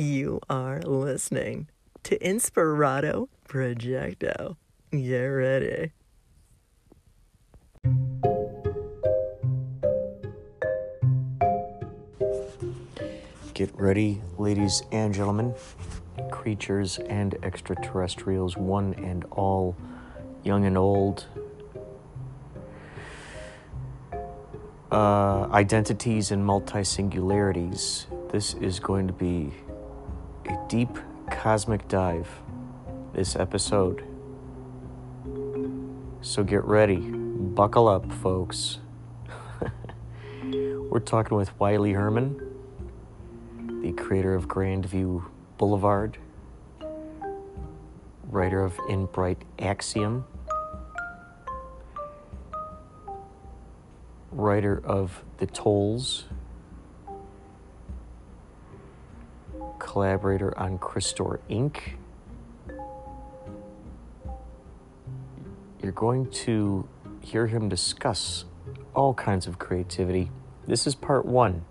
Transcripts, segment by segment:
You are listening to Inspirato Projecto. Get ready. Get ready, ladies and gentlemen, creatures and extraterrestrials, one and all, young and old, uh, identities and multi singularities. This is going to be deep cosmic dive this episode. So get ready, buckle up, folks. We're talking with Wylie Herman the creator of Grandview Boulevard, writer of In Bright Axiom, writer of The Tolls, collaborator on Crystore Inc. You're going to hear him discuss all kinds of creativity. This is part one.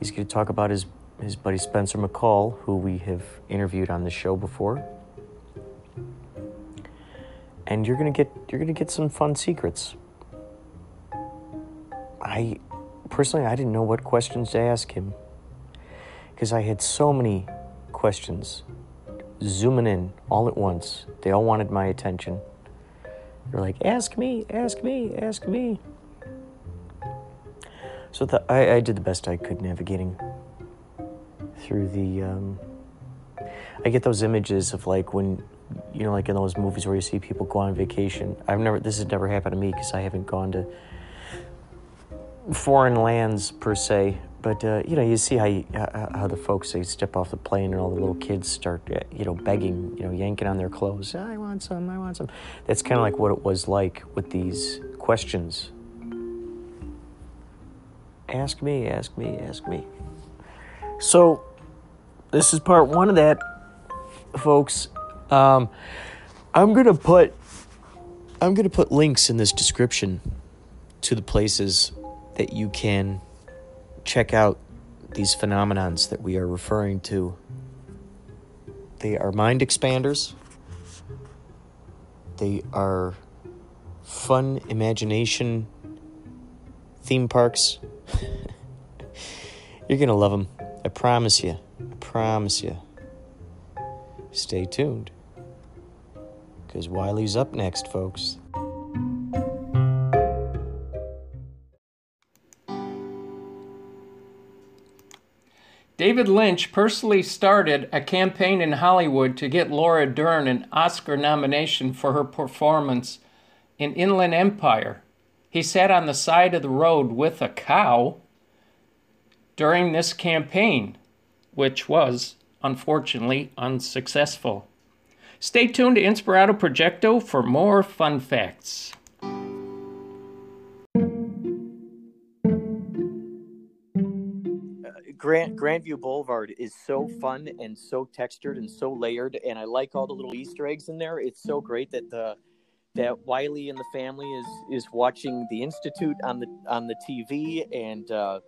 He's going to talk about his, his buddy Spencer McCall, who we have interviewed on the show before. And you're to get you're to get some fun secrets. I personally I didn't know what questions to ask him because I had so many questions zooming in all at once. They all wanted my attention. They're like, "Ask me, ask me, ask me." So th- I, I, did the best I could navigating through the. Um, I get those images of like when, you know, like in those movies where you see people go on vacation. I've never, this has never happened to me because I haven't gone to foreign lands per se. But uh, you know, you see how you, how the folks they step off the plane and all the little kids start, uh, you know, begging, you know, yanking on their clothes. I want some. I want some. That's kind of like what it was like with these questions ask me, ask me, ask me. So, this is part one of that, folks. Um, I'm gonna put I'm gonna put links in this description to the places that you can check out these phenomenons that we are referring to. They are mind expanders. They are fun imagination theme parks You're going to love them. I promise you. I promise you. Stay tuned. Because Wylie's up next, folks. David Lynch personally started a campaign in Hollywood to get Laura Dern an Oscar nomination for her performance in Inland Empire. He sat on the side of the road with a cow during this campaign, which was unfortunately unsuccessful. Stay tuned to Inspirato Projecto for more fun facts. Grand Grandview Boulevard is so fun and so textured and so layered, and I like all the little Easter eggs in there. It's so great that the that Wylie and the family is is watching the Institute on the on the TV, and uh,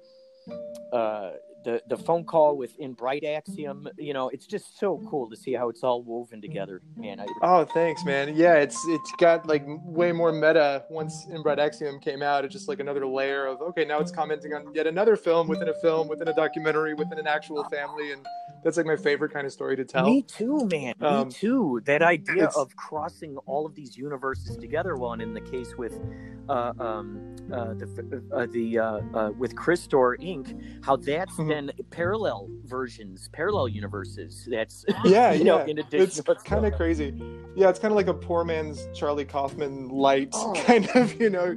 uh, the the phone call with in Bright Axiom. You know, it's just so cool to see how it's all woven together, man. I, oh, thanks, man. Yeah, it's it's got like way more meta once in Bright Axiom came out. It's just like another layer of okay, now it's commenting on yet another film within a film, within a documentary, within an actual family, and that's like my favorite kind of story to tell. Me too, man. Um, Me too. That idea of crossing all of these universes together. Well, and in the case with uh, um, uh, the uh, the uh, uh, with Crystore Inc., how that's mm-hmm. then parallel versions, parallel universes. That's yeah, you know, yeah. in addition, it's kind of crazy. Yeah, it's kind of like a poor man's Charlie Kaufman light oh. kind of you know,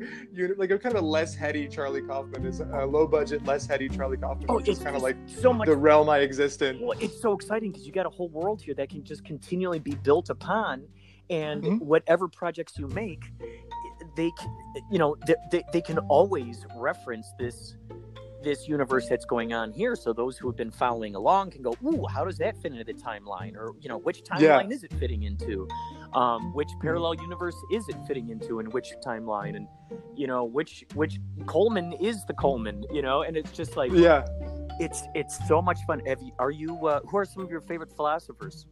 like a kind of a less heady Charlie Kaufman is a low budget, less heady Charlie Kaufman. Oh, it's kind of like so much the realm I exist in. Well, it's so exciting because you got a whole world here that can just continually be built upon and mm-hmm. whatever projects you make they you know they, they, they can always reference this this universe that's going on here so those who have been following along can go ooh how does that fit into the timeline or you know which timeline yeah. is it fitting into um, which parallel universe is it fitting into and which timeline and you know which which coleman is the coleman you know and it's just like yeah it's it's so much fun. Have you, are you? Uh, who are some of your favorite philosophers?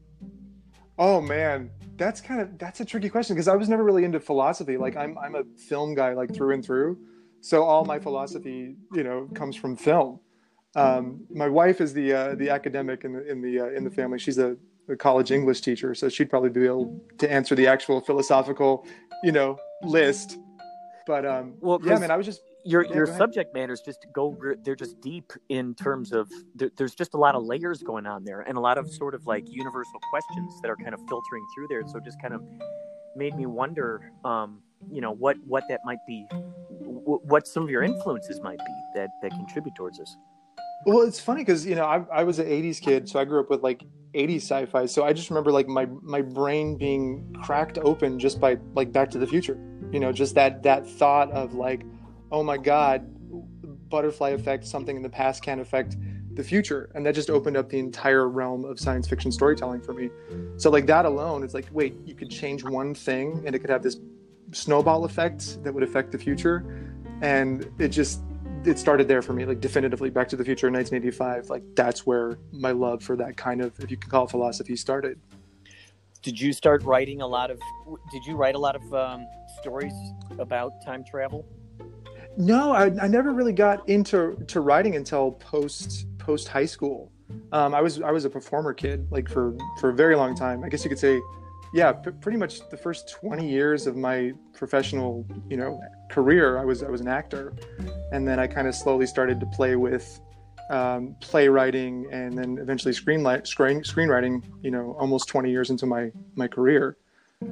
Oh man, that's kind of that's a tricky question because I was never really into philosophy. Like I'm I'm a film guy like through and through, so all my philosophy you know comes from film. Um, my wife is the uh, the academic in the in the uh, in the family. She's a, a, college English teacher, so she'd probably be able to answer the actual philosophical, you know, list. But um, well, yeah, man, I was just your yeah, your subject matters just go they're just deep in terms of there's just a lot of layers going on there and a lot of sort of like universal questions that are kind of filtering through there so it just kind of made me wonder um, you know what what that might be what some of your influences might be that that contribute towards this? Well it's funny because you know I, I was an 80s kid so i grew up with like 80s sci-fi. So i just remember like my my brain being cracked open just by like back to the future you know just that that thought of like oh my god butterfly effect something in the past can affect the future. And that just opened up the entire realm of science fiction storytelling for me. So like that alone it's like wait you could change one thing and it could have this snowball effect that would affect the future and it just it started there for me like definitively back to the future in 1985 like that's where my love for that kind of if you can call it philosophy started did you start writing a lot of did you write a lot of um, stories about time travel no, I, I never really got into to writing until post post high school. Um, I was I was a performer kid like for for a very long time. I guess you could say, yeah, p- pretty much the first twenty years of my professional you know career, I was I was an actor, and then I kind of slowly started to play with um, playwriting and then eventually screenlight screen screenwriting. You know, almost twenty years into my my career.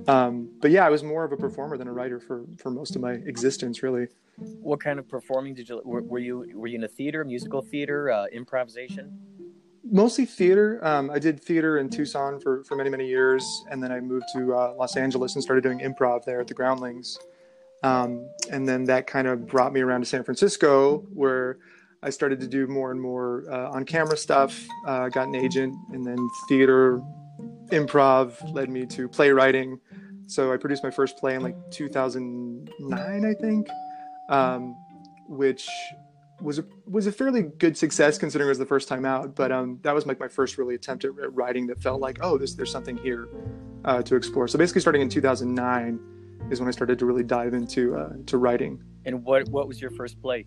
Um, but yeah, I was more of a performer than a writer for for most of my existence, really. What kind of performing did you were, were you were you in a theater, musical theater, uh, improvisation? Mostly theater. Um, I did theater in Tucson for for many many years, and then I moved to uh, Los Angeles and started doing improv there at the Groundlings. Um, and then that kind of brought me around to San Francisco, where I started to do more and more uh, on camera stuff. Uh, got an agent, and then theater, improv led me to playwriting. So I produced my first play in like 2009, I think um, which was a was a fairly good success considering it was the first time out. But um, that was like my first really attempt at writing that felt like, oh, this, there's something here uh, to explore. So basically, starting in 2009 is when I started to really dive into uh, to writing. And what what was your first play?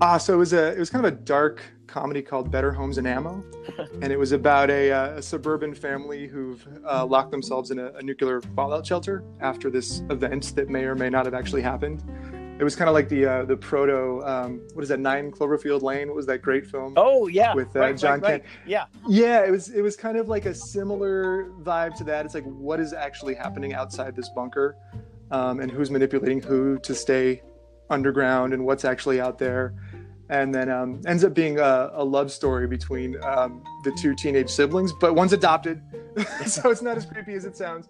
Ah, uh, so it was a it was kind of a dark comedy called Better Homes and Ammo, and it was about a, uh, a suburban family who've uh, locked themselves in a, a nuclear fallout shelter after this event that may or may not have actually happened it was kind of like the uh, the proto um, what is that nine Cloverfield Lane? What was that great film? Oh yeah, with uh, right, John right, Kent. Right. Yeah, yeah. It was it was kind of like a similar vibe to that. It's like what is actually happening outside this bunker, um, and who's manipulating who to stay underground, and what's actually out there. And then um, ends up being a, a love story between um, the two teenage siblings, but one's adopted, so it's not as creepy as it sounds.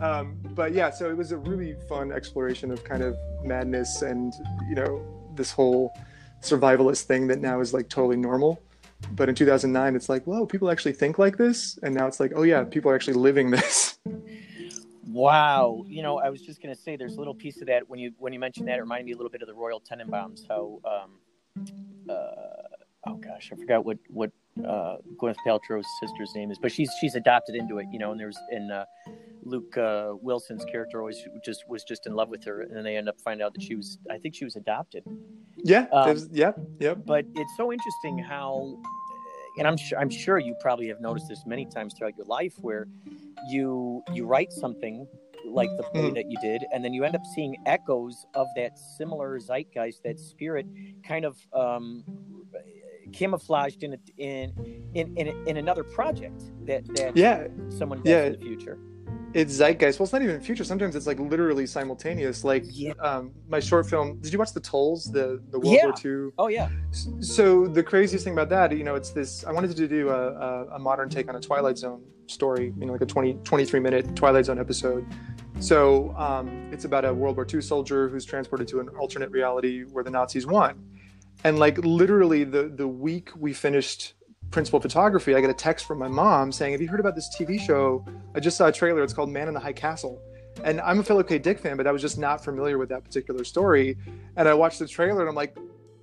Um, but yeah, so it was a really fun exploration of kind of madness and you know this whole survivalist thing that now is like totally normal. But in 2009, it's like, whoa, people actually think like this, and now it's like, oh yeah, people are actually living this. Wow, you know, I was just gonna say, there's a little piece of that when you when you mentioned that, it reminded me a little bit of the Royal Tenenbaums. How, um, uh, oh gosh, I forgot what what uh, Gwyneth Paltrow's sister's name is, but she's she's adopted into it, you know. And there's in uh, Luke uh, Wilson's character always just was just in love with her, and then they end up finding out that she was I think she was adopted. Yeah, um, yeah, yeah. But it's so interesting how, and I'm sure I'm sure you probably have noticed this many times throughout your life, where you you write something like the play mm. that you did, and then you end up seeing echoes of that similar zeitgeist, that spirit, kind of um, camouflaged in, a, in in in in another project that that yeah someone does yeah. in the future. It's zeitgeist. Well, it's not even future. Sometimes it's like literally simultaneous. Like yeah. um, my short film. Did you watch the Tolls? The the World yeah. War II. Oh yeah. So the craziest thing about that, you know, it's this. I wanted to do a, a, a modern take on a Twilight Zone story. You know, like a 20, 23 minute Twilight Zone episode. So um, it's about a World War II soldier who's transported to an alternate reality where the Nazis won and like literally the the week we finished principal photography i got a text from my mom saying have you heard about this tv show i just saw a trailer it's called man in the high castle and i'm a philip k dick fan but i was just not familiar with that particular story and i watched the trailer and i'm like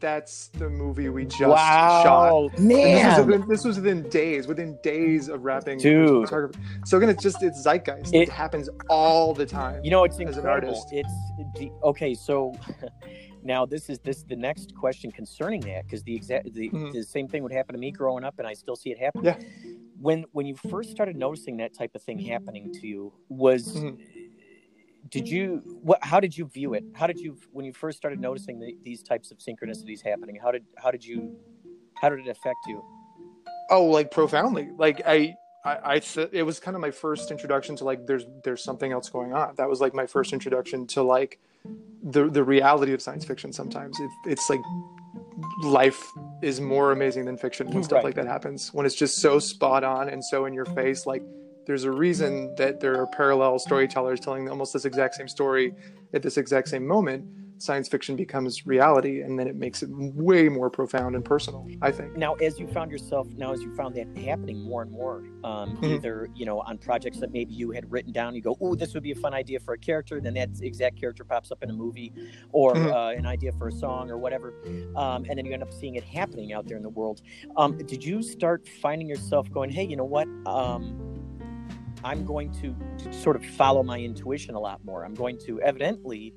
that's the movie we just wow, shot. Man. This was, within, this was, within, days, within days of wrapping Dude. So again, it's just it's zeitgeist. It, it, happens all the time. You know, it's incredible. It's okay. So now this is this is the next question concerning that because the exact the, mm-hmm. the same thing would happen to me growing up, and I still see it happen. Yeah. When when you first started noticing that type of thing happening to you, was mm-hmm did you what how did you view it how did you when you first started noticing the, these types of synchronicities happening how did how did you how did it affect you oh like profoundly like i I, I it was kind of my first introduction to like there's there's something else going on. That was like my first introduction to like the the reality of science fiction. Sometimes it, it's like life is more amazing than fiction when stuff right. like that happens. When it's just so spot on and so in your face, like there's a reason that there are parallel storytellers telling almost this exact same story at this exact same moment science fiction becomes reality and then it makes it way more profound and personal i think now as you found yourself now as you found that happening more and more um, mm-hmm. either you know on projects that maybe you had written down you go oh this would be a fun idea for a character then that exact character pops up in a movie or mm-hmm. uh, an idea for a song or whatever um, and then you end up seeing it happening out there in the world um, did you start finding yourself going hey you know what um, I'm going to, to sort of follow my intuition a lot more. I'm going to evidently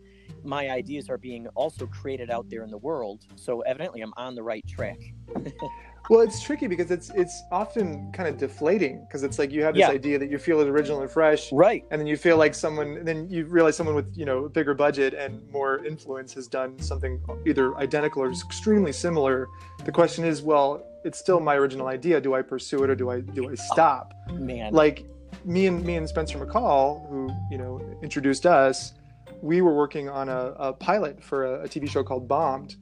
my ideas are being also created out there in the world. So evidently I'm on the right track. well, it's tricky because it's it's often kind of deflating because it's like you have this yeah. idea that you feel is original and fresh, right? And then you feel like someone, then you realize someone with you know a bigger budget and more influence has done something either identical or extremely similar. The question is, well, it's still my original idea. Do I pursue it or do I do I oh, stop? Oh, man, like me and me and Spencer McCall, who you know introduced us, we were working on a, a pilot for a, a, TV show called Bombed,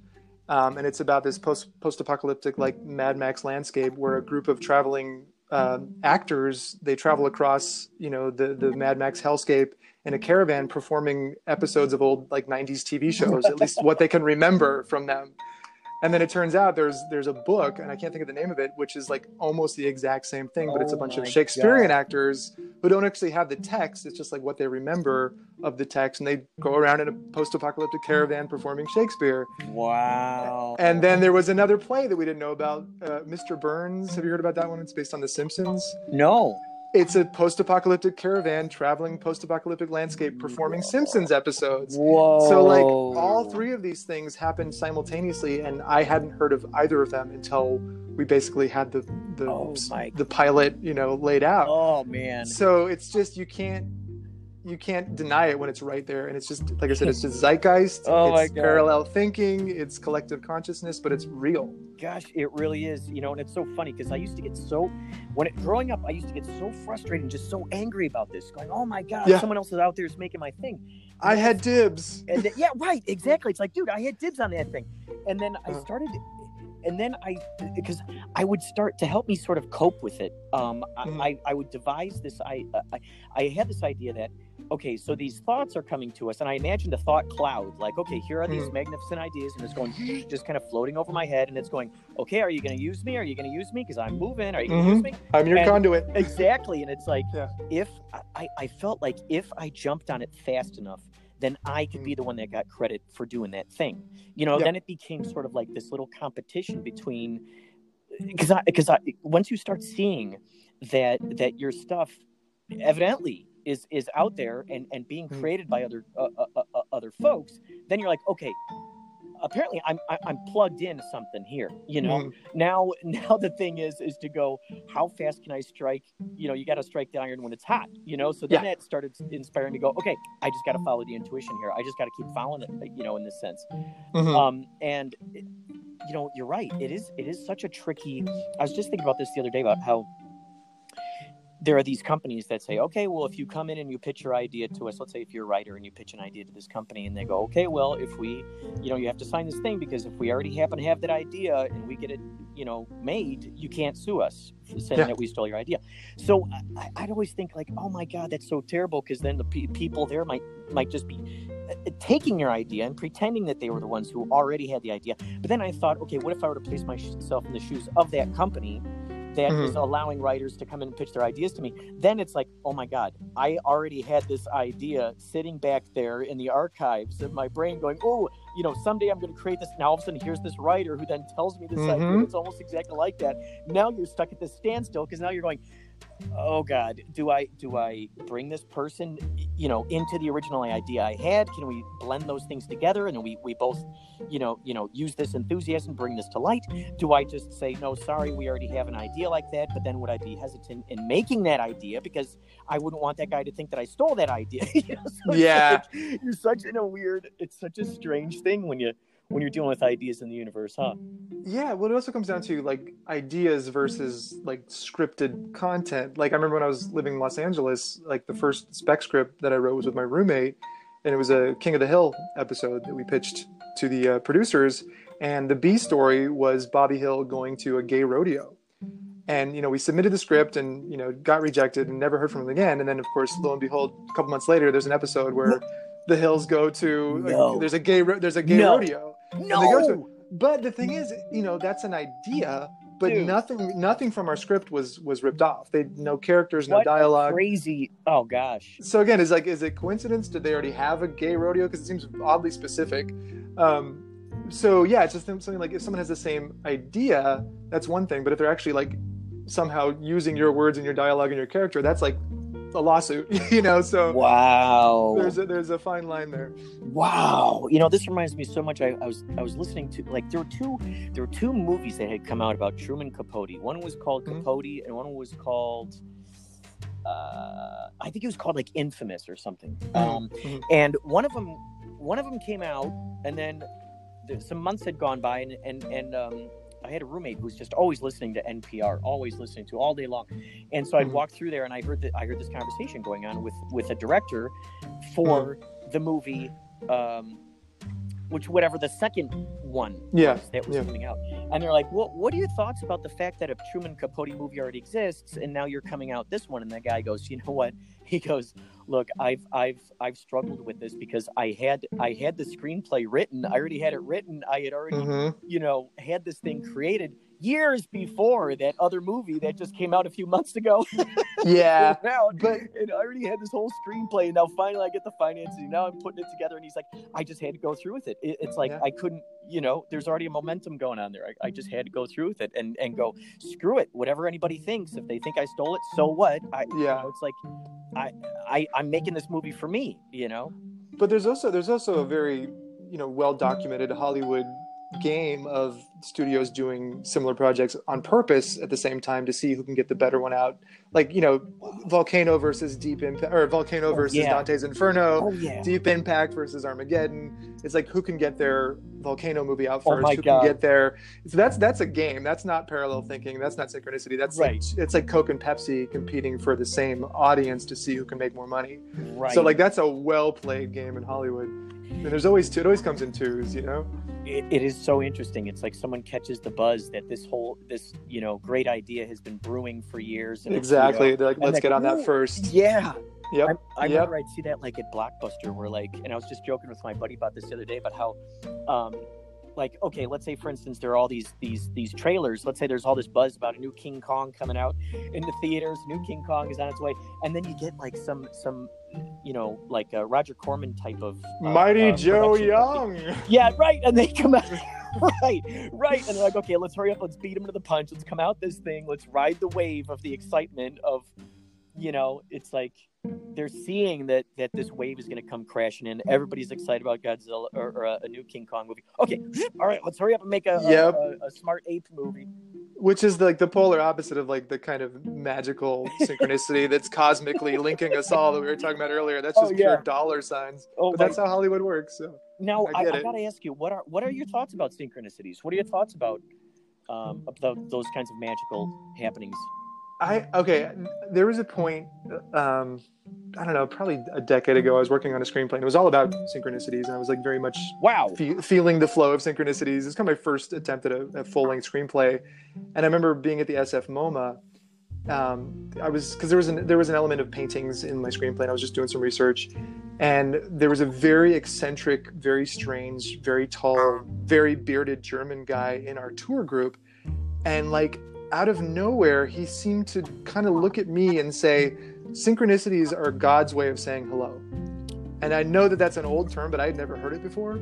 um, and it's about this post post apocalyptic like Mad Max landscape where a group of traveling uh, actors they travel across you know the the Mad Max hellscape in a caravan performing episodes of old like 90s TV shows, at least what they can remember from them and then it turns out there's there's a book and i can't think of the name of it which is like almost the exact same thing but oh it's a oh bunch of shakespearean God. actors who don't actually have the text. It's just like what they remember of the text and they go around in a post-apocalyptic caravan performing shakespeare. Wow. And then there was another play that we didn't know about uh, mr burns. Have you heard about that one? It's based on the simpsons. No it's a post-apocalyptic caravan traveling post-apocalyptic landscape performing Whoa. simpsons episodes Whoa. so like all three of these things happened simultaneously and i hadn't heard of either of them until we basically had the the, oh the pilot you know laid out oh man so it's just you can't you can't deny it when it's right there and it's just like i said it's just zeitgeist oh it's parallel thinking it's collective consciousness but it's real gosh it really is you know and it's so funny because i used to get so when it growing up i used to get so frustrated and just so angry about this going oh my god yeah. someone else is out there is making my thing and i had dibs and yeah right exactly it's like dude i had dibs on that thing and then i uh-huh. started and then I, because I would start to help me sort of cope with it. Um, mm-hmm. I, I would devise this. I, I, I had this idea that okay, so these thoughts are coming to us, and I imagined a thought cloud. Like, okay, here are these mm. magnificent ideas, and it's going just kind of floating over my head, and it's going, okay, are you going to use me? Are you going to use me? Because I'm moving. Are you going to mm-hmm. use me? I'm your and, conduit. exactly, and it's like, yeah. if I, I felt like if I jumped on it fast enough, then I could be mm. the one that got credit for doing that thing. You know, yeah. then it became sort of like this little competition between because I because I once you start seeing that that your stuff evidently is is out there and and being mm. created by other uh, uh, uh, uh, other folks, then you're like, okay, apparently I'm I'm plugged into something here. You know, mm. now now the thing is is to go, how fast can I strike? You know, you got to strike the iron when it's hot. You know, so then yeah. that started inspiring to go, okay, I just got to follow the intuition here. I just got to keep following it. You know, in this sense, mm-hmm. um, and. you know, you're right. It is. It is such a tricky. I was just thinking about this the other day about how there are these companies that say, okay, well, if you come in and you pitch your idea to us, let's say if you're a writer and you pitch an idea to this company and they go, okay, well, if we, you know, you have to sign this thing because if we already happen to have that idea and we get it, you know, made, you can't sue us saying yeah. that we stole your idea. So I, would always think like, oh my God, that's so terrible because then the pe- people there might might just be uh, taking your idea and pretending that they were the ones who already had the idea. But then I thought, okay, what if I were to place myself in the shoes of that company? That mm-hmm. is allowing writers to come in and pitch their ideas to me then it's like oh my god i already had this idea sitting back there in the archives of my brain going oh you know, someday I'm going to create this. Now all of a sudden, here's this writer who then tells me this mm-hmm. idea. It's almost exactly like that. Now you're stuck at this standstill because now you're going, oh god do i do i bring this person you know into the original idea i had? Can we blend those things together? And we we both you know you know use this enthusiasm bring this to light. Do i just say no sorry we already have an idea like that but then would i be hesitant in making that idea? Because i wouldn't want that guy to think that i stole that idea. You know? so yeah. like, you're such in a weird it's such a strange thing when you when you're dealing with ideas in the universe, huh? Yeah, well, it also comes down to like ideas versus like scripted content. Like I remember when I was living in Los Angeles, like the first spec script that I wrote was with my roommate, and it was a King of the Hill episode that we pitched to the uh, producers. And the B story was Bobby Hill going to a gay rodeo. And you know, we submitted the script and you know got rejected and never heard from him again. And then, of course, lo and behold, a couple months later, there's an episode where the Hills go to no. like, there's a gay there's a gay no. rodeo no. But the thing is, you know, that's an idea, but Dude. nothing nothing from our script was was ripped off. They no characters, no what dialogue. Crazy. Oh gosh. So again, is like is it coincidence? Did they already have a gay rodeo? Because it seems oddly specific. Um, so yeah, it's just something like if someone has the same idea, that's one thing. But if they're actually like somehow using your words and your dialogue and your character, that's like a lawsuit, you know. So wow, there's a, there's a fine line there. Wow, you know, this reminds me so much. I, I, was I was listening to like there were two there were two movies that had come out about Truman Capote. One was called mm-hmm. Capote, and one was called. Uh, I think it was called like Infamous or something. Mm-hmm. Um, mm-hmm. And one of them, one of them came out, and then some months had gone by, and and and um, I had a roommate who was just always listening to NPR, always listening to all day long. And so I'd mm-hmm. walk through there and I heard that I heard this conversation going on with with a director for mm-hmm. the movie um, which whatever the second one yeah, was that was yeah. coming out. And they're like, "Well, what are your thoughts about the fact that a Truman Capote movie already exists and now you're coming out this one?" And the guy goes, "You know what?" He goes, "Look, I've I've I've struggled with this because I had I had the screenplay written. I already had it written. I had already, mm-hmm. you know, had this thing created." Years before mm. that other movie that just came out a few months ago. yeah, but and I already had this whole screenplay, and now finally I get the financing. Now I'm putting it together, and he's like, I just had to go through with it. it it's like yeah. I couldn't, you know, there's already a momentum going on there. I, I, just had to go through with it and and go screw it. Whatever anybody thinks, if they think I stole it, so what? I, yeah, you know, it's like I I I'm making this movie for me, you know. But there's also there's also a very you know well documented Hollywood game of studios doing similar projects on purpose at the same time to see who can get the better one out. Like you know, Volcano versus Deep Impact, or Volcano oh, versus yeah. Dante's Inferno, oh, yeah. Deep Impact versus Armageddon. It's like who can get their Volcano movie out oh, first, oh who God. can get their? So that's that's a game. That's not parallel thinking. That's not synchronicity. That's right. Like, it's like Coke and Pepsi competing for the same audience to see who can make more money. Right. So like that's a well played game in Hollywood. And there's always two. It always comes in twos, you know it, it is so interesting. It's like someone catches the buzz that this whole this you know great idea has been brewing for years. And exactly. You know, They're like, let's get on that first. Yeah. Yep. I, I yep. remember I'd see that like at Blockbuster, where like, and I was just joking with my buddy about this the other day about how, um, like okay let's say for instance there are all these these these trailers. Let's say there's all this buzz about a new king kong coming out in the theaters. New king kong is on its way. And then you get like some some you know like a roger corman type of uh, mighty uh, joe young. Yeah right. And they come out right right. And they're like okay let's hurry up. Let's beat him to the punch. Let's come out this thing. Let's ride the wave of the excitement of you know it's like they're seeing that that this wave is going to come crashing in. Everybody's excited about Godzilla or, or a, a, new King Kong movie. Okay, all right, let's hurry up and make a, yep. a, a, smart ape movie. Which is like the polar opposite of like the kind of magical synchronicity that's cosmically linking us all that we were talking about earlier. That's just oh, yeah. pure dollar signs. Oh, but that's how Hollywood works. So now I, I, I got to ask you, what are what are your thoughts about synchronicities? What are your thoughts about um, about those kinds of magical happenings? I okay. There was a point, um, I don't know, probably a decade ago. I was working on a screenplay, and it was all about synchronicities, and I was like very much wow fe- feeling the flow of synchronicities. It's kind of my first attempt at a, a full length screenplay, and I remember being at the SF MoMA. Um, I was because there was an there was an element of paintings in my screenplay, and I was just doing some research, and there was a very eccentric, very strange, very tall, very bearded German guy in our tour group, and like out of nowhere, he seemed to kind of look at me and say, Synchronicities are God's way of saying hello. And I know that that's an old term, but I had never heard it before.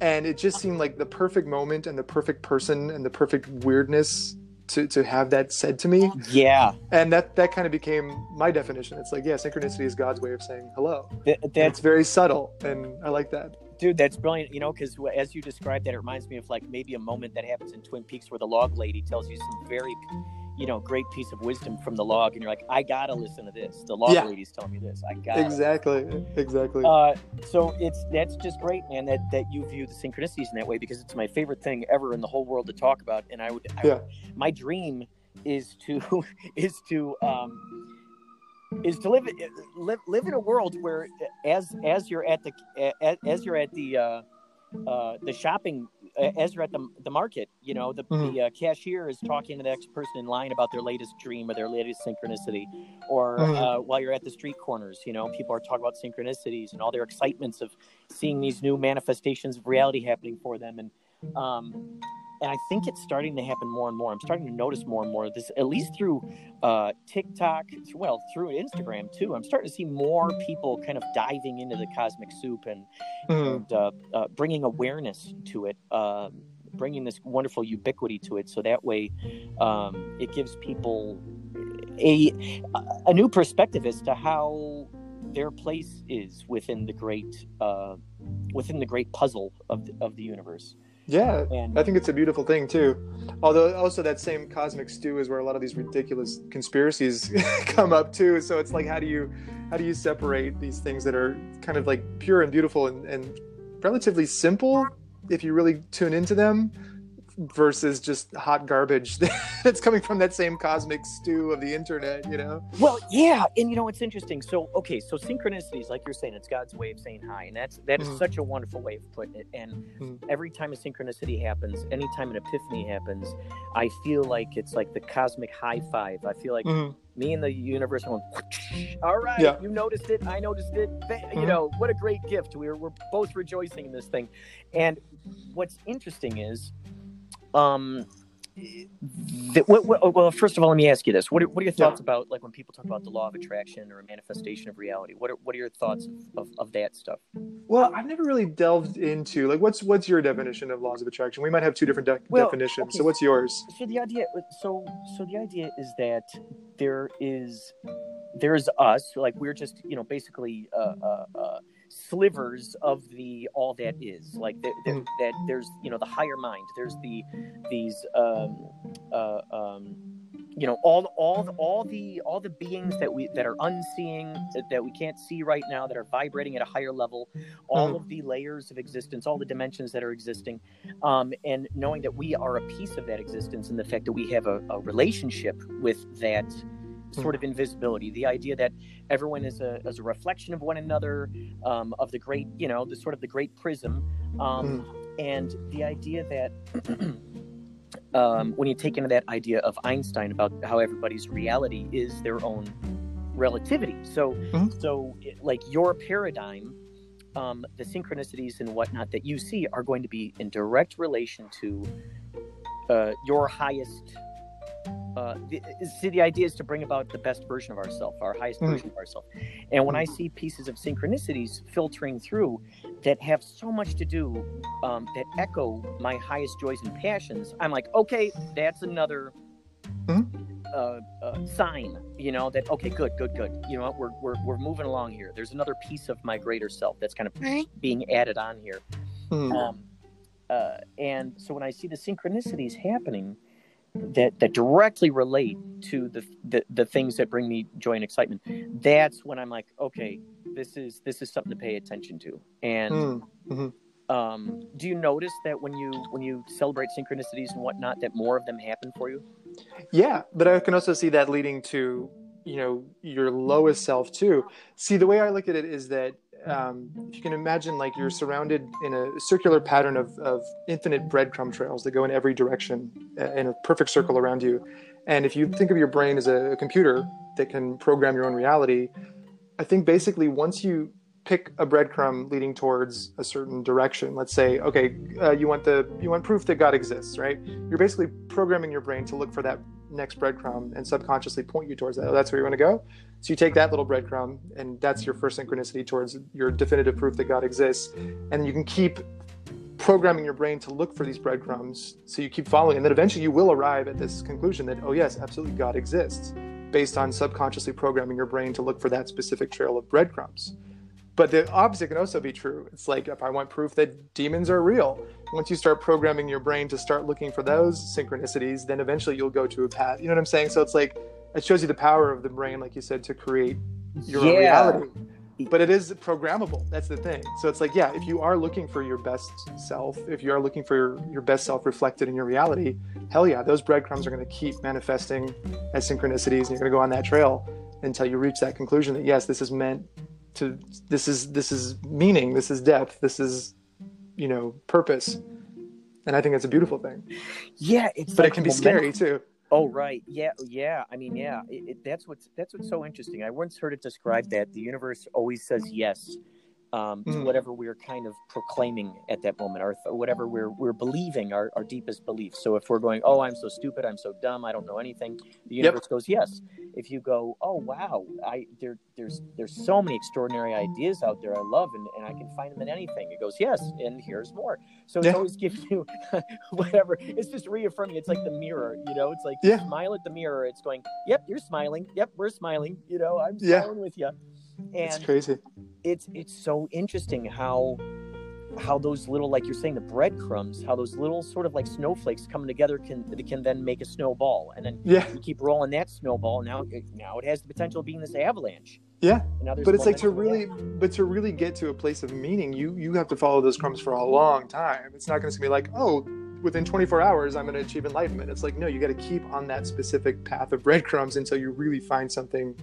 and it just seemed like the perfect moment and the perfect person and the perfect weirdness to, to have that said to me. Yeah. And that that kind of became my definition. It's like, yeah, synchronicity is God's way of saying hello. Th- that's very subtle, and I like that. Dude, that's brilliant. You know, because as you described that, it reminds me of like maybe a moment that happens in Twin Peaks where the log lady tells you some very you know, great piece of wisdom from the log, and you're like, I gotta listen to this. The log yeah. lady's telling me this. I got exactly, exactly. Uh, so it's that's just great, man. That that you view the synchronicities in that way because it's my favorite thing ever in the whole world to talk about. And I would, I yeah. Would, my dream is to is to um, is to live live live in a world where as as you're at the as, as you're at the uh, uh, the shopping as you're at the, the market you know the, mm-hmm. the uh, cashier is talking to the next person in line about their latest dream or their latest synchronicity or mm-hmm. uh, while you're at the street corners you know people are talking about synchronicities and all their excitements of seeing these new manifestations of reality happening for them and um, and I think it's starting to happen more and more. I'm starting to notice more and more of this, at least through uh, TikTok, well, through Instagram too. I'm starting to see more people kind of diving into the cosmic soup and, mm. and uh, uh, bringing awareness to it, um, bringing this wonderful ubiquity to it. So that way, um, it gives people a a new perspective as to how their place is within the great uh, within the great puzzle of the, of the universe. Yeah, and, I think it's a beautiful thing too. Although also that same cosmic stew is where a lot of these ridiculous conspiracies come up too. So it's like, how do you, how do you separate these things that are kind of like pure and beautiful and, and relatively simple if you really tune into them versus just hot garbage that's coming from that same cosmic stew of the internet, you know? Well, yeah, and you know it's interesting. So, okay, so synchronicities, like you're saying, it's God's way of saying hi, and that's that is mm-hmm. such a wonderful way of putting it. And mm-hmm. every time a synchronicity happens, anytime an epiphany happens, I feel like it's like the cosmic high five. I feel like mm-hmm. me and the universe are going, all right, yeah. you noticed it, I noticed it. You mm-hmm. know, what a great gift. We're we're both rejoicing in this thing. And what's interesting is um, the, what, what, well, first of all, let me ask you this: what are, what are your thoughts yeah. about like when people talk about the law of attraction or a manifestation of reality? What are what are your thoughts of, of, that stuff? Well, I've never really delved into like what's what's your definition of laws of attraction? We might have two different de- well, definitions. Okay, so, what's yours? So the idea, so so the idea is that there is there's us, like we're just you know basically. Uh, uh, uh, slivers of the all that is like the, the, mm-hmm. that there's you know the higher mind there's the these um uh um you know all all all the all the beings that we that are unseeing that, that we can't see right now that are vibrating at a higher level all mm-hmm. of the layers of existence all the dimensions that are existing um, and knowing that we are a piece of that existence and the fact that we have a, a relationship with that sort of invisibility the idea that everyone is a, is a reflection of one another um, of the great you know the sort of the great prism um, mm. and the idea that um, when you take into that idea of einstein about how everybody's reality is their own relativity so mm-hmm. so like your paradigm um, the synchronicities and whatnot that you see are going to be in direct relation to uh, your highest uh, the, see, the idea is to bring about the best version of ourselves, our highest mm. version of ourselves. And when I see pieces of synchronicities filtering through that have so much to do, um, that echo my highest joys and passions, I'm like, okay, that's another mm. uh, uh, sign, you know, that, okay, good, good, good. You know what? We're, we're, we're moving along here. There's another piece of my greater self that's kind of being added on here. Mm. Um, uh, and so when I see the synchronicities happening, that that directly relate to the, the the things that bring me joy and excitement that's when i'm like okay this is this is something to pay attention to and hmm. mm-hmm. um, do you notice that when you when you celebrate synchronicities and whatnot that more of them happen for you yeah but i can also see that leading to you know your lowest self too see the way i look at it is that um, if you can imagine like you're surrounded in a circular pattern of, of infinite breadcrumb trails that go in every direction uh, in a perfect circle around you. And if you think of your brain as a, computer that can program your own reality i think basically once you pick a breadcrumb leading towards a certain direction let's say okay uh, you want the you want proof that god exists right? You're basically programming your brain to look for that next breadcrumb and subconsciously point you towards that. Oh that's where you want to go? So you take that little breadcrumb and that's your first synchronicity towards your definitive proof that god exists. And you can keep programming your brain to look for these breadcrumbs so you keep following and then eventually you will arrive at this conclusion that oh yes absolutely god exists based on subconsciously programming your brain to look for that specific trail of breadcrumbs. But the opposite can also be true. It's like if i want proof that demons are real once you start programming your brain to start looking for those synchronicities then eventually you'll go to a path. You know what i'm saying? So it's like it shows you the power of the brain like you said to create your yeah. own reality. But it is programmable. That's the thing. So it's like yeah if you are looking for your best self if you are looking for your, your best self reflected in your reality hell yeah those breadcrumbs are going to keep manifesting as synchronicities and you're going to go on that trail until you reach that conclusion that yes this is meant to this is this is meaning this is depth this is you know purpose and i think it's a beautiful thing yeah it's but like it can be momentum. scary too Oh right, yeah, yeah. I mean, yeah. It, it, that's what's that's what's so interesting. I once heard it described that the universe always says yes um, mm. to whatever we're kind of proclaiming at that moment, or whatever we're we're believing our, our deepest beliefs. So if we're going, oh, I'm so stupid, I'm so dumb, I don't know anything, the universe yep. goes yes. If you go, oh wow, I there there's there's so many extraordinary ideas out there I love, and, and I can find them in anything. It goes yes, and here's more. So yeah. it always gives you whatever. It's just reaffirming. It's like the mirror, you know. It's like yeah. smile at the mirror. It's going, yep, you're smiling. Yep, we're smiling. You know, I'm smiling yeah. with you. And it's crazy. It's it's so interesting how how those little like you're saying the breadcrumbs how those little sort of like snowflakes coming together can can then make a snowball. And then yeah. you keep rolling that snowball now uh, now it has the potential of being this avalanche. Yeah. But it's like to really but to really get to a place of meaning you you have to follow those crumbs for a long time. It's not going to be like oh within 24 hours i'm going to achieve enlightenment. It's like no you got to keep on that specific path of breadcrumbs until you really find something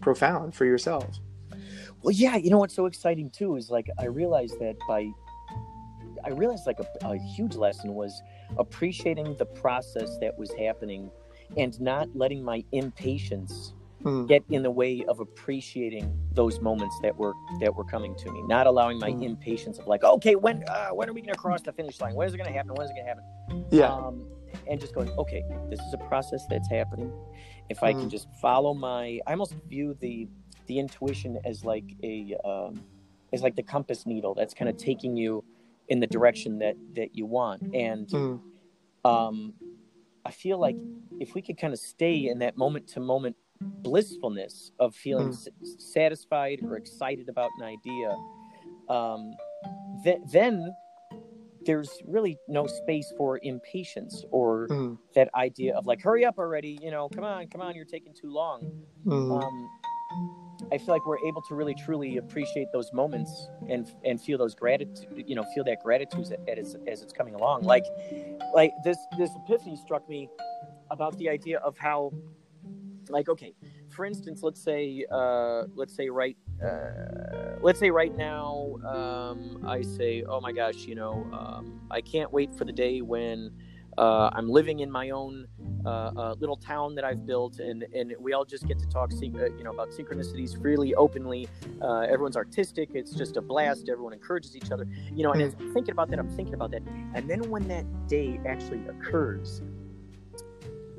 profound for yourself well, yeah, you know what's so exciting too is like I realized that by I realized like a, a huge lesson was appreciating the process that was happening and not letting my impatience mm. get in the way of appreciating those moments that were that were coming to me not allowing my mm. impatience of like okay when uh, when are we going to cross the finish line when is it going to happen when is it going to happen yeah um, and just going okay this is a process that's happening if i can hmm. just follow my i almost view the the intuition as like a um, as like the compass needle that's kind of taking you in the direction that that you want and mm. um, i feel like if we could kind of stay in that moment to moment blissfulness of feeling mm. s- satisfied or excited about an idea um, th- then there's really no space for impatience or mm. that idea of like hurry up already you know come on come on you're taking too long mm. um, I feel like we're able to really truly appreciate those moments and and feel those gratitude, you know, feel that gratitude as, as it's coming along. Like, like this this epiphany struck me about the idea of how, like, okay, for instance, let's say uh, let's say right uh, let's say right now um, I say, oh my gosh, you know, um, I can't wait for the day when uh, I'm living in my own uh, little town that I've built, and, and we all just get to talk, uh, you know, about synchronicities freely, openly. Uh, everyone's artistic; it's just a blast. Everyone encourages each other, you know. And as I'm thinking about that, I'm thinking about that, and then when that day actually occurs,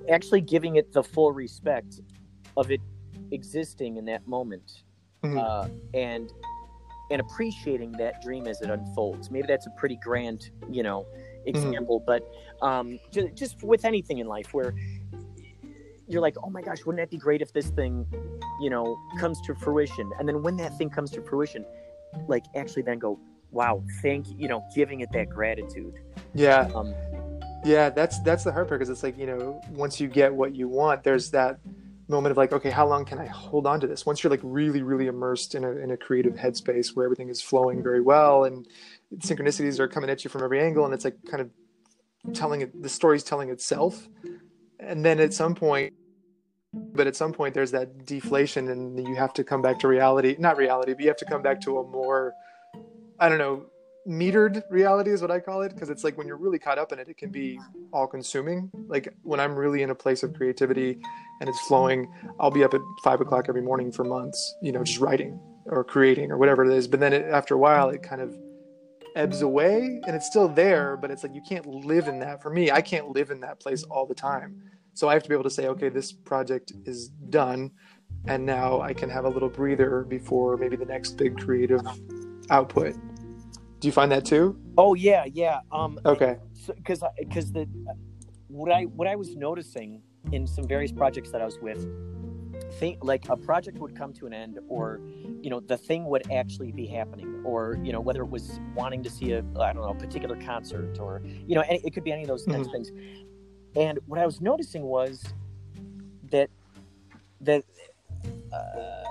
actually giving it the full respect of it existing in that moment, mm-hmm. Uh, and and appreciating that dream as it unfolds. Maybe that's a pretty grand, you know. Example, mm-hmm. but um, just, just with anything in life where you're like, oh my gosh, wouldn't that be great if this thing, you know, comes to fruition? And then when that thing comes to fruition, like actually then go, wow, thank you, you know, giving it that gratitude. Yeah. Um, yeah, that's that's the hard part because it's like you know, once you get what you want, there's that moment of like, okay, how long can I hold on to this? Once you're like really, really immersed in a in a creative headspace where everything is flowing very well and synchronicities are coming at you from every angle, and it's like kind of telling it the story's telling itself. And then at some point but at some point there's that deflation and you have to come back to reality. Not reality but you have to come back to a more i don't know metered reality is what i call it because it's like when you're really caught up in it it can be all consuming like when i'm really in a place of creativity and it's flowing i'll be up at five o'clock every morning for months you know just writing or creating or whatever it is. But then it, after a while it kind of ebbs away and it's still there, but it's like you can't live in that. For me, I can't live in that place all the time. So I have to be able to say, okay, this project is done, and now I can have a little breather before maybe the next big creative output Do you find that too? Oh yeah, yeah. Um, okay. Because so, because the what I what I was noticing in some various projects that I was with, think like a project would come to an end, or you know the thing would actually be happening, or you know whether it was wanting to see a I don't know a particular concert, or you know it could be any of those mm-hmm. things. And what I was noticing was that that uh,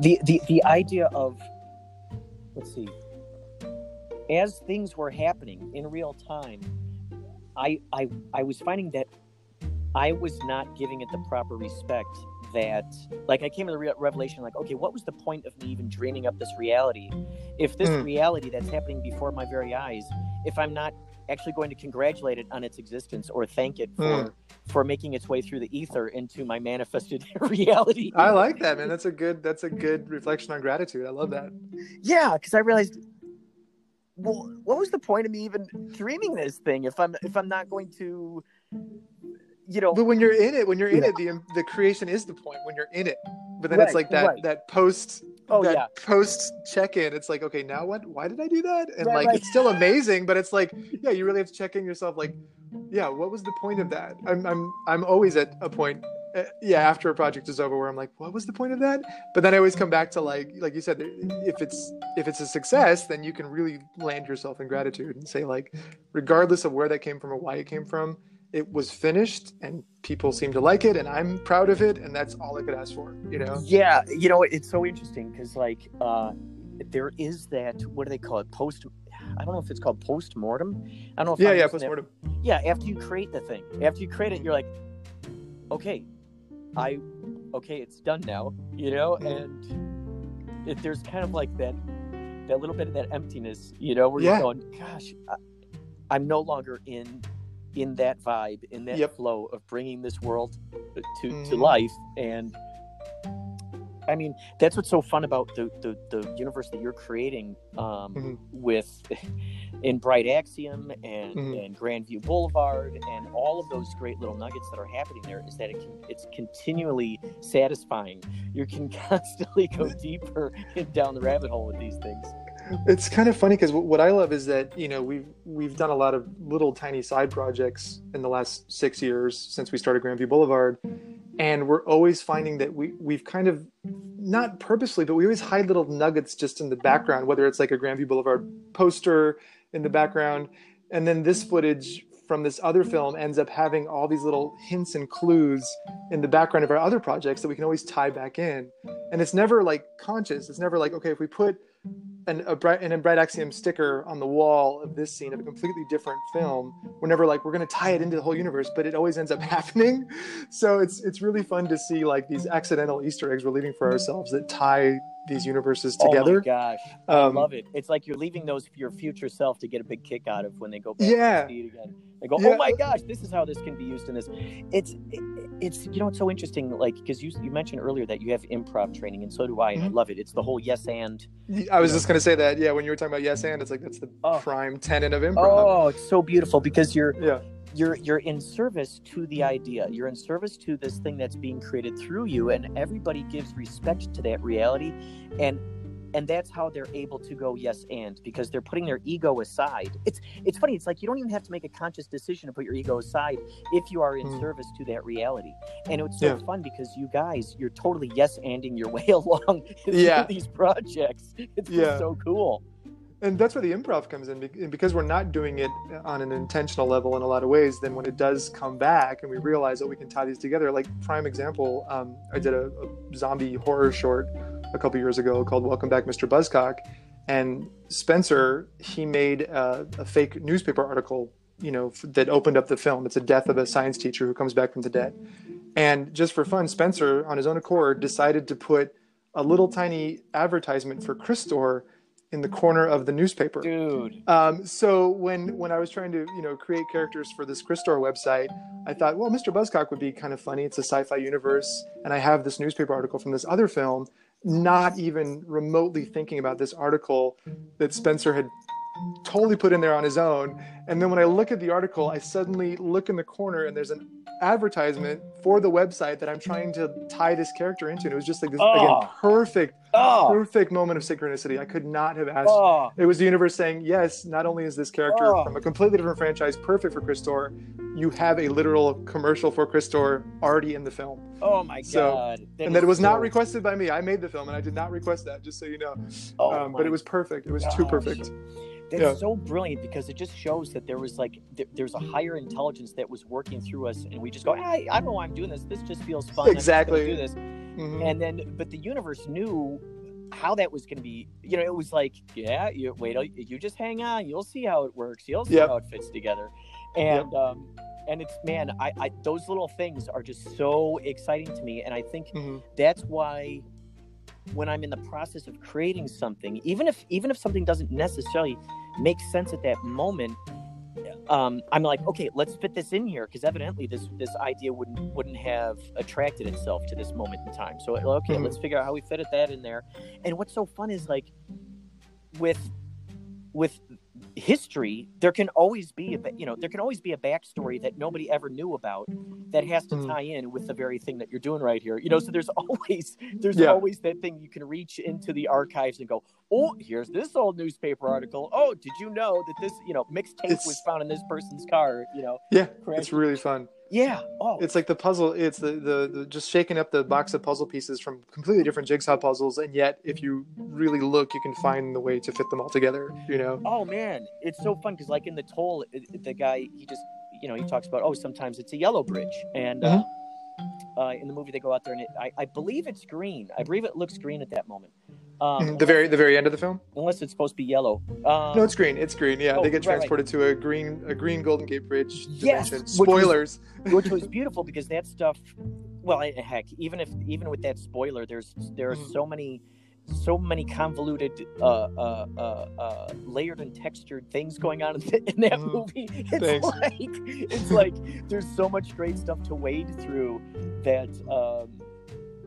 the the the idea of let's see as things were happening in real time I, I i was finding that i was not giving it the proper respect that like i came to the re- revelation like okay what was the point of me even dreaming up this reality if this mm. reality that's happening before my very eyes if i'm not actually going to congratulate it on its existence or thank it for mm. for making its way through the ether into my manifested reality. I like that, man. That's a good that's a good reflection on gratitude. I love that. Yeah, because I realized well, what was the point of me even dreaming this thing if I'm if I'm not going to you know But when you're in it, when you're in yeah. it, the the creation is the point when you're in it. But then right, it's like that right. that post oh, that yeah. post check in, it's like, okay, now what? Why did I do that? And right, like, right. it's still amazing, but it's like, yeah, you really have to check in yourself. Like, yeah, what was the point of that? I'm, I'm, I'm always at a point, uh, yeah, after a project is over, where I'm like, what was the point of that? But then I always come back to like, like you said, if it's, if it's a success, then you can really land yourself in gratitude and say like, regardless of where that came from or why it came from, it was finished and people seem to like it and i'm proud of it and that's all i could ask for you know? Yeah you know it's so interesting because like uh there is that what do they call it post i don't know if it's called post mortem i don't know if yeah I'm yeah post mortem yeah after you create the thing. After you create it you're like okay i okay it's done now you know? And it, there's kind of like that that little bit of that emptiness you know where yeah. you're going gosh I, i'm no longer in in that vibe, in that yep. flow of bringing this world to, mm. to life. And I mean, that's what's so fun about the, the, the universe that you're creating um, mm-hmm. with in Bright Axiom and, mm-hmm. and Grandview Boulevard and all of those great little nuggets that are happening there is that it can, it's continually satisfying. You can constantly go deeper down the rabbit hole with these things it's kind of funny because what I love is that you know we've we've done a lot of little tiny side projects in the last six years since we started Grandview Boulevard, and we're always finding that we we've kind of not purposely, but we always hide little nuggets just in the background, whether it's like a Grandview Boulevard poster in the background, and then this footage from this other film ends up having all these little hints and clues in the background of our other projects that we can always tie back in, and it's never like conscious. It's never like okay if we put an, a bright, an bright axiom sticker on the wall of this scene of a completely different film. We're never like we're going to tie it into the whole universe but it always ends up happening. So it's it's really fun to see like these accidental easter eggs we're leaving for ourselves that tie these universes together. Oh my gosh, I um, love it! It's like you're leaving those for your future self to get a big kick out of when they go back yeah. to see it again. They go, yeah. "Oh my gosh, this is how this can be used in this." It's it, it's you know it's so interesting, like because you you mentioned earlier that you have improv training, and so do I, and mm-hmm. I love it. It's the whole yes and. I was just gonna say that, yeah. When you were talking about yes and, it's like that's the oh. prime tenet of improv. Oh, it's so beautiful because you're yeah you're you're in service to the idea you're in service to this thing that's being created through you and everybody gives respect to that reality and and that's how they're able to go yes and because they're putting their ego aside it's it's funny it's like you don't even have to make a conscious decision to put your ego aside if you are in mm. service to that reality and it's so yeah. fun because you guys you're totally yes anding your way along yeah. these projects it's yeah. so cool and that's where the improv comes in because we're not doing it on an intentional level in a lot of ways then when it does come back and we realize that we can tie these together like prime example um, i did a, a, zombie horror short a couple years ago called welcome back mr buzzcock. And spencer he made a, a fake newspaper article you know that opened up the film. It's a death of a science teacher who comes back from the dead. And just for fun spencer on his own accord decided to put a little tiny advertisement for Crystore in the corner of the newspaper. Dude. Um, so when when I was trying to you know create characters for this Crystore website, I thought, well, Mr. Buzzcock would be kind of funny. It's a sci-fi universe, and I have this newspaper article from this other film. Not even remotely thinking about this article that Spencer had totally put in there on his own. And then when I look at the article, I suddenly look in the corner and there's an advertisement for the website that I'm trying to tie this character into. And it was just like this oh. again perfect, oh. perfect moment of synchronicity. I could not have asked. Oh. It was the universe saying, yes, not only is this character from a completely different franchise perfect for Crystore, you have a literal commercial for Crystore already in the film. Oh my so, god! That and that it was not requested by me. I made the film, and I did not request that. Just so you know. Oh um, but it was perfect. It was gosh. too perfect. That's yeah. so brilliant because it just shows that there was like th- there's a higher intelligence that was working through us, and we just go, hey, I don't know why I'm doing this. This just feels fun. Exactly. do this, mm-hmm. and then but the universe knew how that was going to be. You know, it was like, yeah, you wait, you just hang on, you'll see how it works. You'll see yep. how it fits together, and. Yep. um and it's man I, I those little things are just so exciting to me and i think mm-hmm. that's why when i'm in the process of creating something even if even if something doesn't necessarily make sense at that moment um, I'm like, okay, let's fit this in here because evidently this this idea wouldn't wouldn't have attracted itself to this moment in time. So okay, mm-hmm. let's figure out how we fit that in there. And what's so fun is like with with history, there can always be a you know there can always be a backstory that nobody ever knew about that has to mm. tie in with the very thing that you're doing right here. You know, so there's always there's yeah. always that thing you can reach into the archives and go, oh, here's this old newspaper article. Oh, did you know that this you know mixtape was found in this person's car? You know, yeah, it's really fun. Yeah. Oh. It's like the puzzle. It's the, the, the just shaking up the box of puzzle pieces from completely different jigsaw puzzles, and yet if you really look, you can find the way to fit them all together. You know. Oh man, it's so fun because like in the toll, the guy he just you know he talks about oh sometimes it's a yellow bridge and. Uh, mm-hmm. Uh, uh, in the movie, they go out there and it, I, I believe it's green. I believe it looks green at that moment. Um, the very the very end of the film. Unless it's supposed to be yellow. Um, no, it's green. It's green. Yeah, oh, they get transported right, right. to a green a green Golden Gate Bridge. Yes. Spoilers. Which was, which was, beautiful because that stuff. Well, heck, even if even with that spoiler, there's there are mm-hmm. so many so many convoluted, uh, uh, uh, uh, layered and textured things going on in, the, in that mm, movie. It's Thanks. like it's like there's so much great stuff to wade through that um,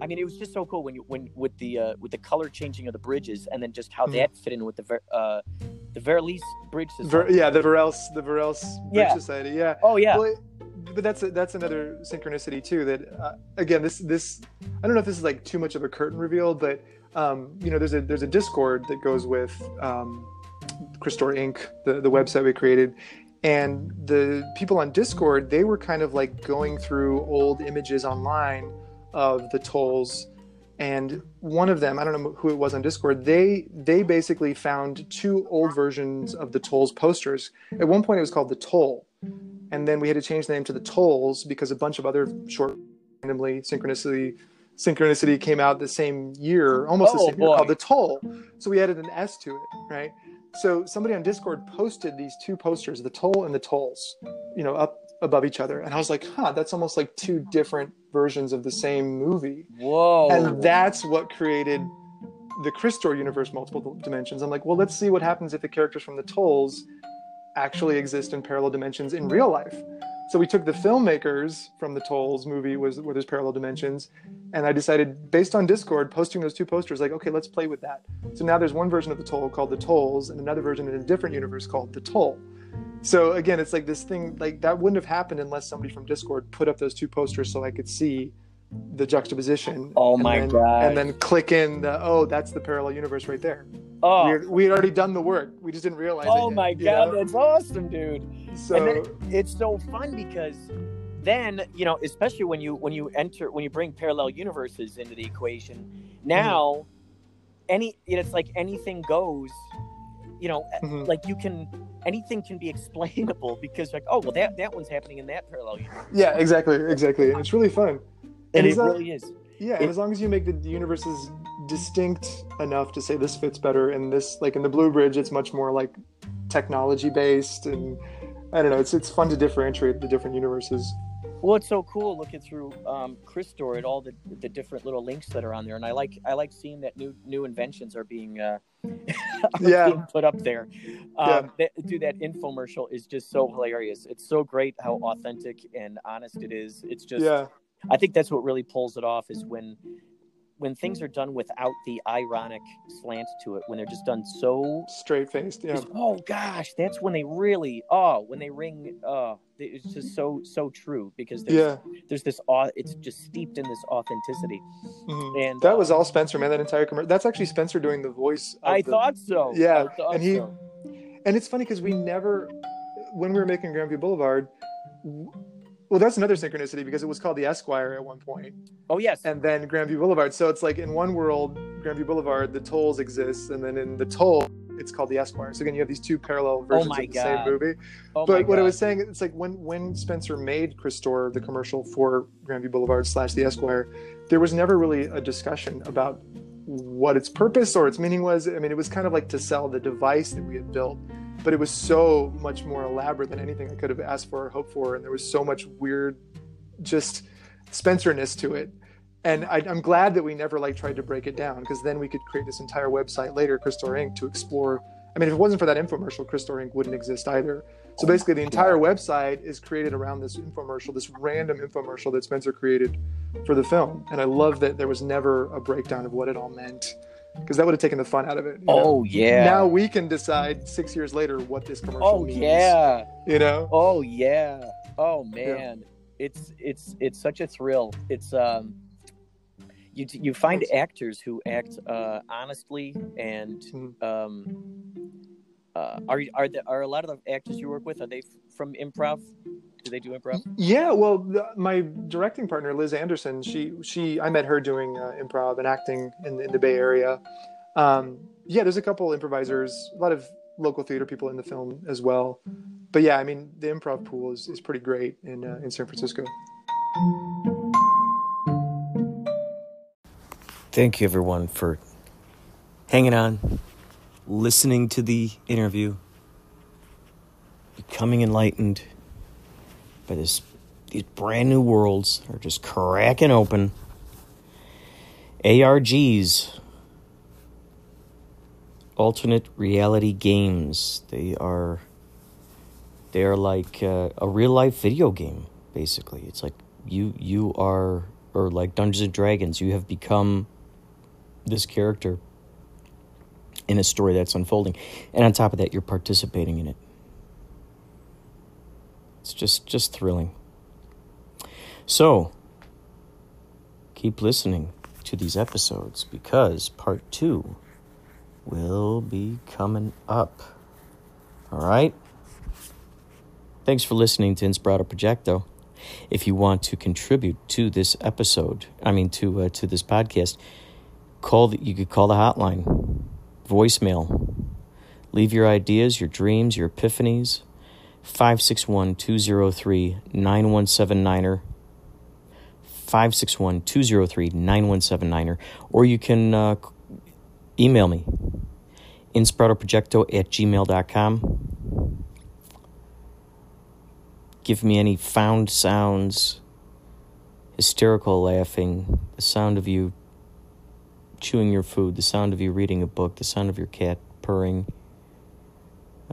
I mean, it was just so cool when you when with the uh, with the color changing of the bridges, and then just how mm. that fit in with the uh, the Verlis Bridge Society. Ver, yeah, the Verels the Verels Bridge yeah. Society. Yeah. Oh yeah. Well, but that's a, that's another synchronicity too. That uh, again, this this I don't know if this is like too much of a curtain reveal, but um, you know, there's a there's a Discord that goes with um, Crystore Inc. the the website we created, and the people on Discord they were kind of like going through old images online of the tolls. And one of them i don't know who it was on discord they they basically found two old versions of the tolls posters. At one point it was called the toll. And then we had to change the name to the tolls because a bunch of other short randomly synchronicity synchronicity came out the same year almost oh, the same boy. year called the toll. So we added an s to it right? So somebody on discord posted these two posters the toll and the tolls you know up above each other and i was like huh that's almost like two different versions of the same movie. Whoa. And that's what created the Crystore universe multiple dimensions. I'm like, well, let's see what happens if the characters from the Tolls actually exist in parallel dimensions in real life. So we took the filmmakers from the Tolls movie was where there's parallel dimensions, and I decided based on Discord posting those two posters, like, okay, let's play with that. So now there's one version of the Toll called the Tolls, and another version in a different universe called the Toll so again it's like this thing like that wouldn't have happened unless somebody from discord put up those two posters so i could see the juxtaposition oh my then, god and then click in the oh that's the parallel universe right there oh we had, we had already done the work we just didn't realize oh my yet, god know? that's awesome dude so it's so fun because then you know especially when you when you enter when you bring parallel universes into the equation now mm-hmm. any it's like anything goes you know mm-hmm. like you can anything can be explainable because like oh well that that one's happening in that parallel universe. Yeah exactly exactly. It's really fun. And, and it really is. Yeah it, as long as you make the universes distinct enough to say this fits better and this like in the blue bridge it's much more like technology based and i don't know it's it's fun to differentiate the different universes well, it's so cool looking through um, Crystore at all the, the different little links that are on there, and I like I like seeing that new new inventions are being uh, yeah being put up there. Um, yeah. that, dude, that infomercial is just so hilarious. It's so great how authentic and honest it is. It's just yeah. I think that's what really pulls it off is when when things are done without the ironic slant to it, when they're just done so straight faced, yeah. oh gosh, that's when they really oh when they ring oh it's just so so true because there's yeah. there's this it's just steeped in this authenticity. Mm-hmm. And that uh, was all Spencer, man. That entire commercial. That's actually Spencer doing the voice. I the, thought so. Yeah, thought and he so. and it's funny because we never when we were making Grandview Boulevard well, that's another synchronicity because it was called the Esquire at one point. Oh yes. And then Grandview Boulevard. So it's like in one world, Grandview Boulevard, the tolls exist, and then in the toll, it's called the Esquire. So again, you have these two parallel oh versions oh of the God. same movie. Oh but what God. I was saying, it's like when when Spencer made Crystore the commercial for Grandview Boulevard slash the Esquire, there was never really a discussion about what its purpose or its meaning was. I mean, it was kind of like to sell the device that we had built but it was so much more elaborate than anything I could have asked for or hoped for. And there was so much weird, just Spencer-ness to it. And I, am glad that we never like tried to break it down because then we could create this entire website later, Crystore Inc., to explore. I mean, if it wasn't for that infomercial, Crystore Inc. wouldn't exist either. So basically, the entire website is created around this infomercial, this random infomercial that Spencer created for the film. And I love that there was never a breakdown of what it all meant because that would have taken the fun out of it. Oh know? yeah. Now we can decide six years later what this commercial oh, means. yeah. You know. Oh yeah. Oh man. Yeah. It's it's it's such a thrill. It's um. You, you find actors who act uh, honestly and mm-hmm. um, uh, are are the, are a lot of the actors you work with are they from improv do they do improv? Yeah, well, the, my directing partner Liz Anderson, she she I met her doing uh, improv and acting in, in the Bay Area. Um, yeah, there's a couple improvisers, a lot of local theater people in the film as well. But yeah, I mean, the improv pool is, is pretty great in uh, in San Francisco. Thank you, everyone, for hanging on, listening to the interview, becoming enlightened by this these brand new worlds are just cracking open. ARGs, alternate reality games. They are they are like uh, a real life video game. Basically, it's like you you are or like Dungeons and Dragons. You have become this character in a story that's unfolding, and on top of that, you're participating in it. It's just just thrilling. So, keep listening to these episodes because part 2 will be coming up. All right? Thanks for listening to Inspirato Projecto. If you want to contribute to this episode, I mean to uh, to this podcast, call the, you could call the hotline, voicemail. Leave your ideas, your dreams, your epiphanies 561 203 9179er. 561 203 9179er. Or you can uh, email me, inspiratoprojecto at gmail.com. Give me any found sounds, hysterical laughing, the sound of you chewing your food, the sound of you reading a book, the sound of your cat purring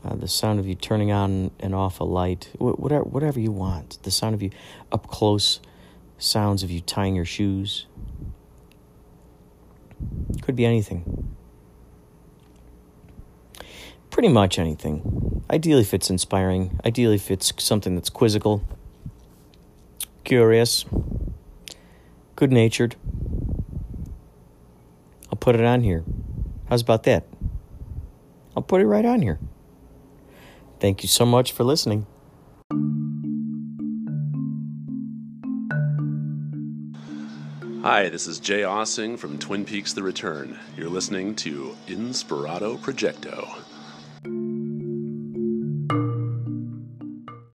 uh, the sound of you turning on and off a light, whatever, whatever you want. The sound of you up close, sounds of you tying your shoes. Could be anything. Pretty much anything. Ideally, if it's inspiring. Ideally, if it's something that's quizzical, curious, good natured. I'll put it on here. How's about that? I'll put it right on here. Thank you so much for listening. Hi, this is Jay Aaseng from Twin Peaks The Return. You're listening to Inspirato Projecto.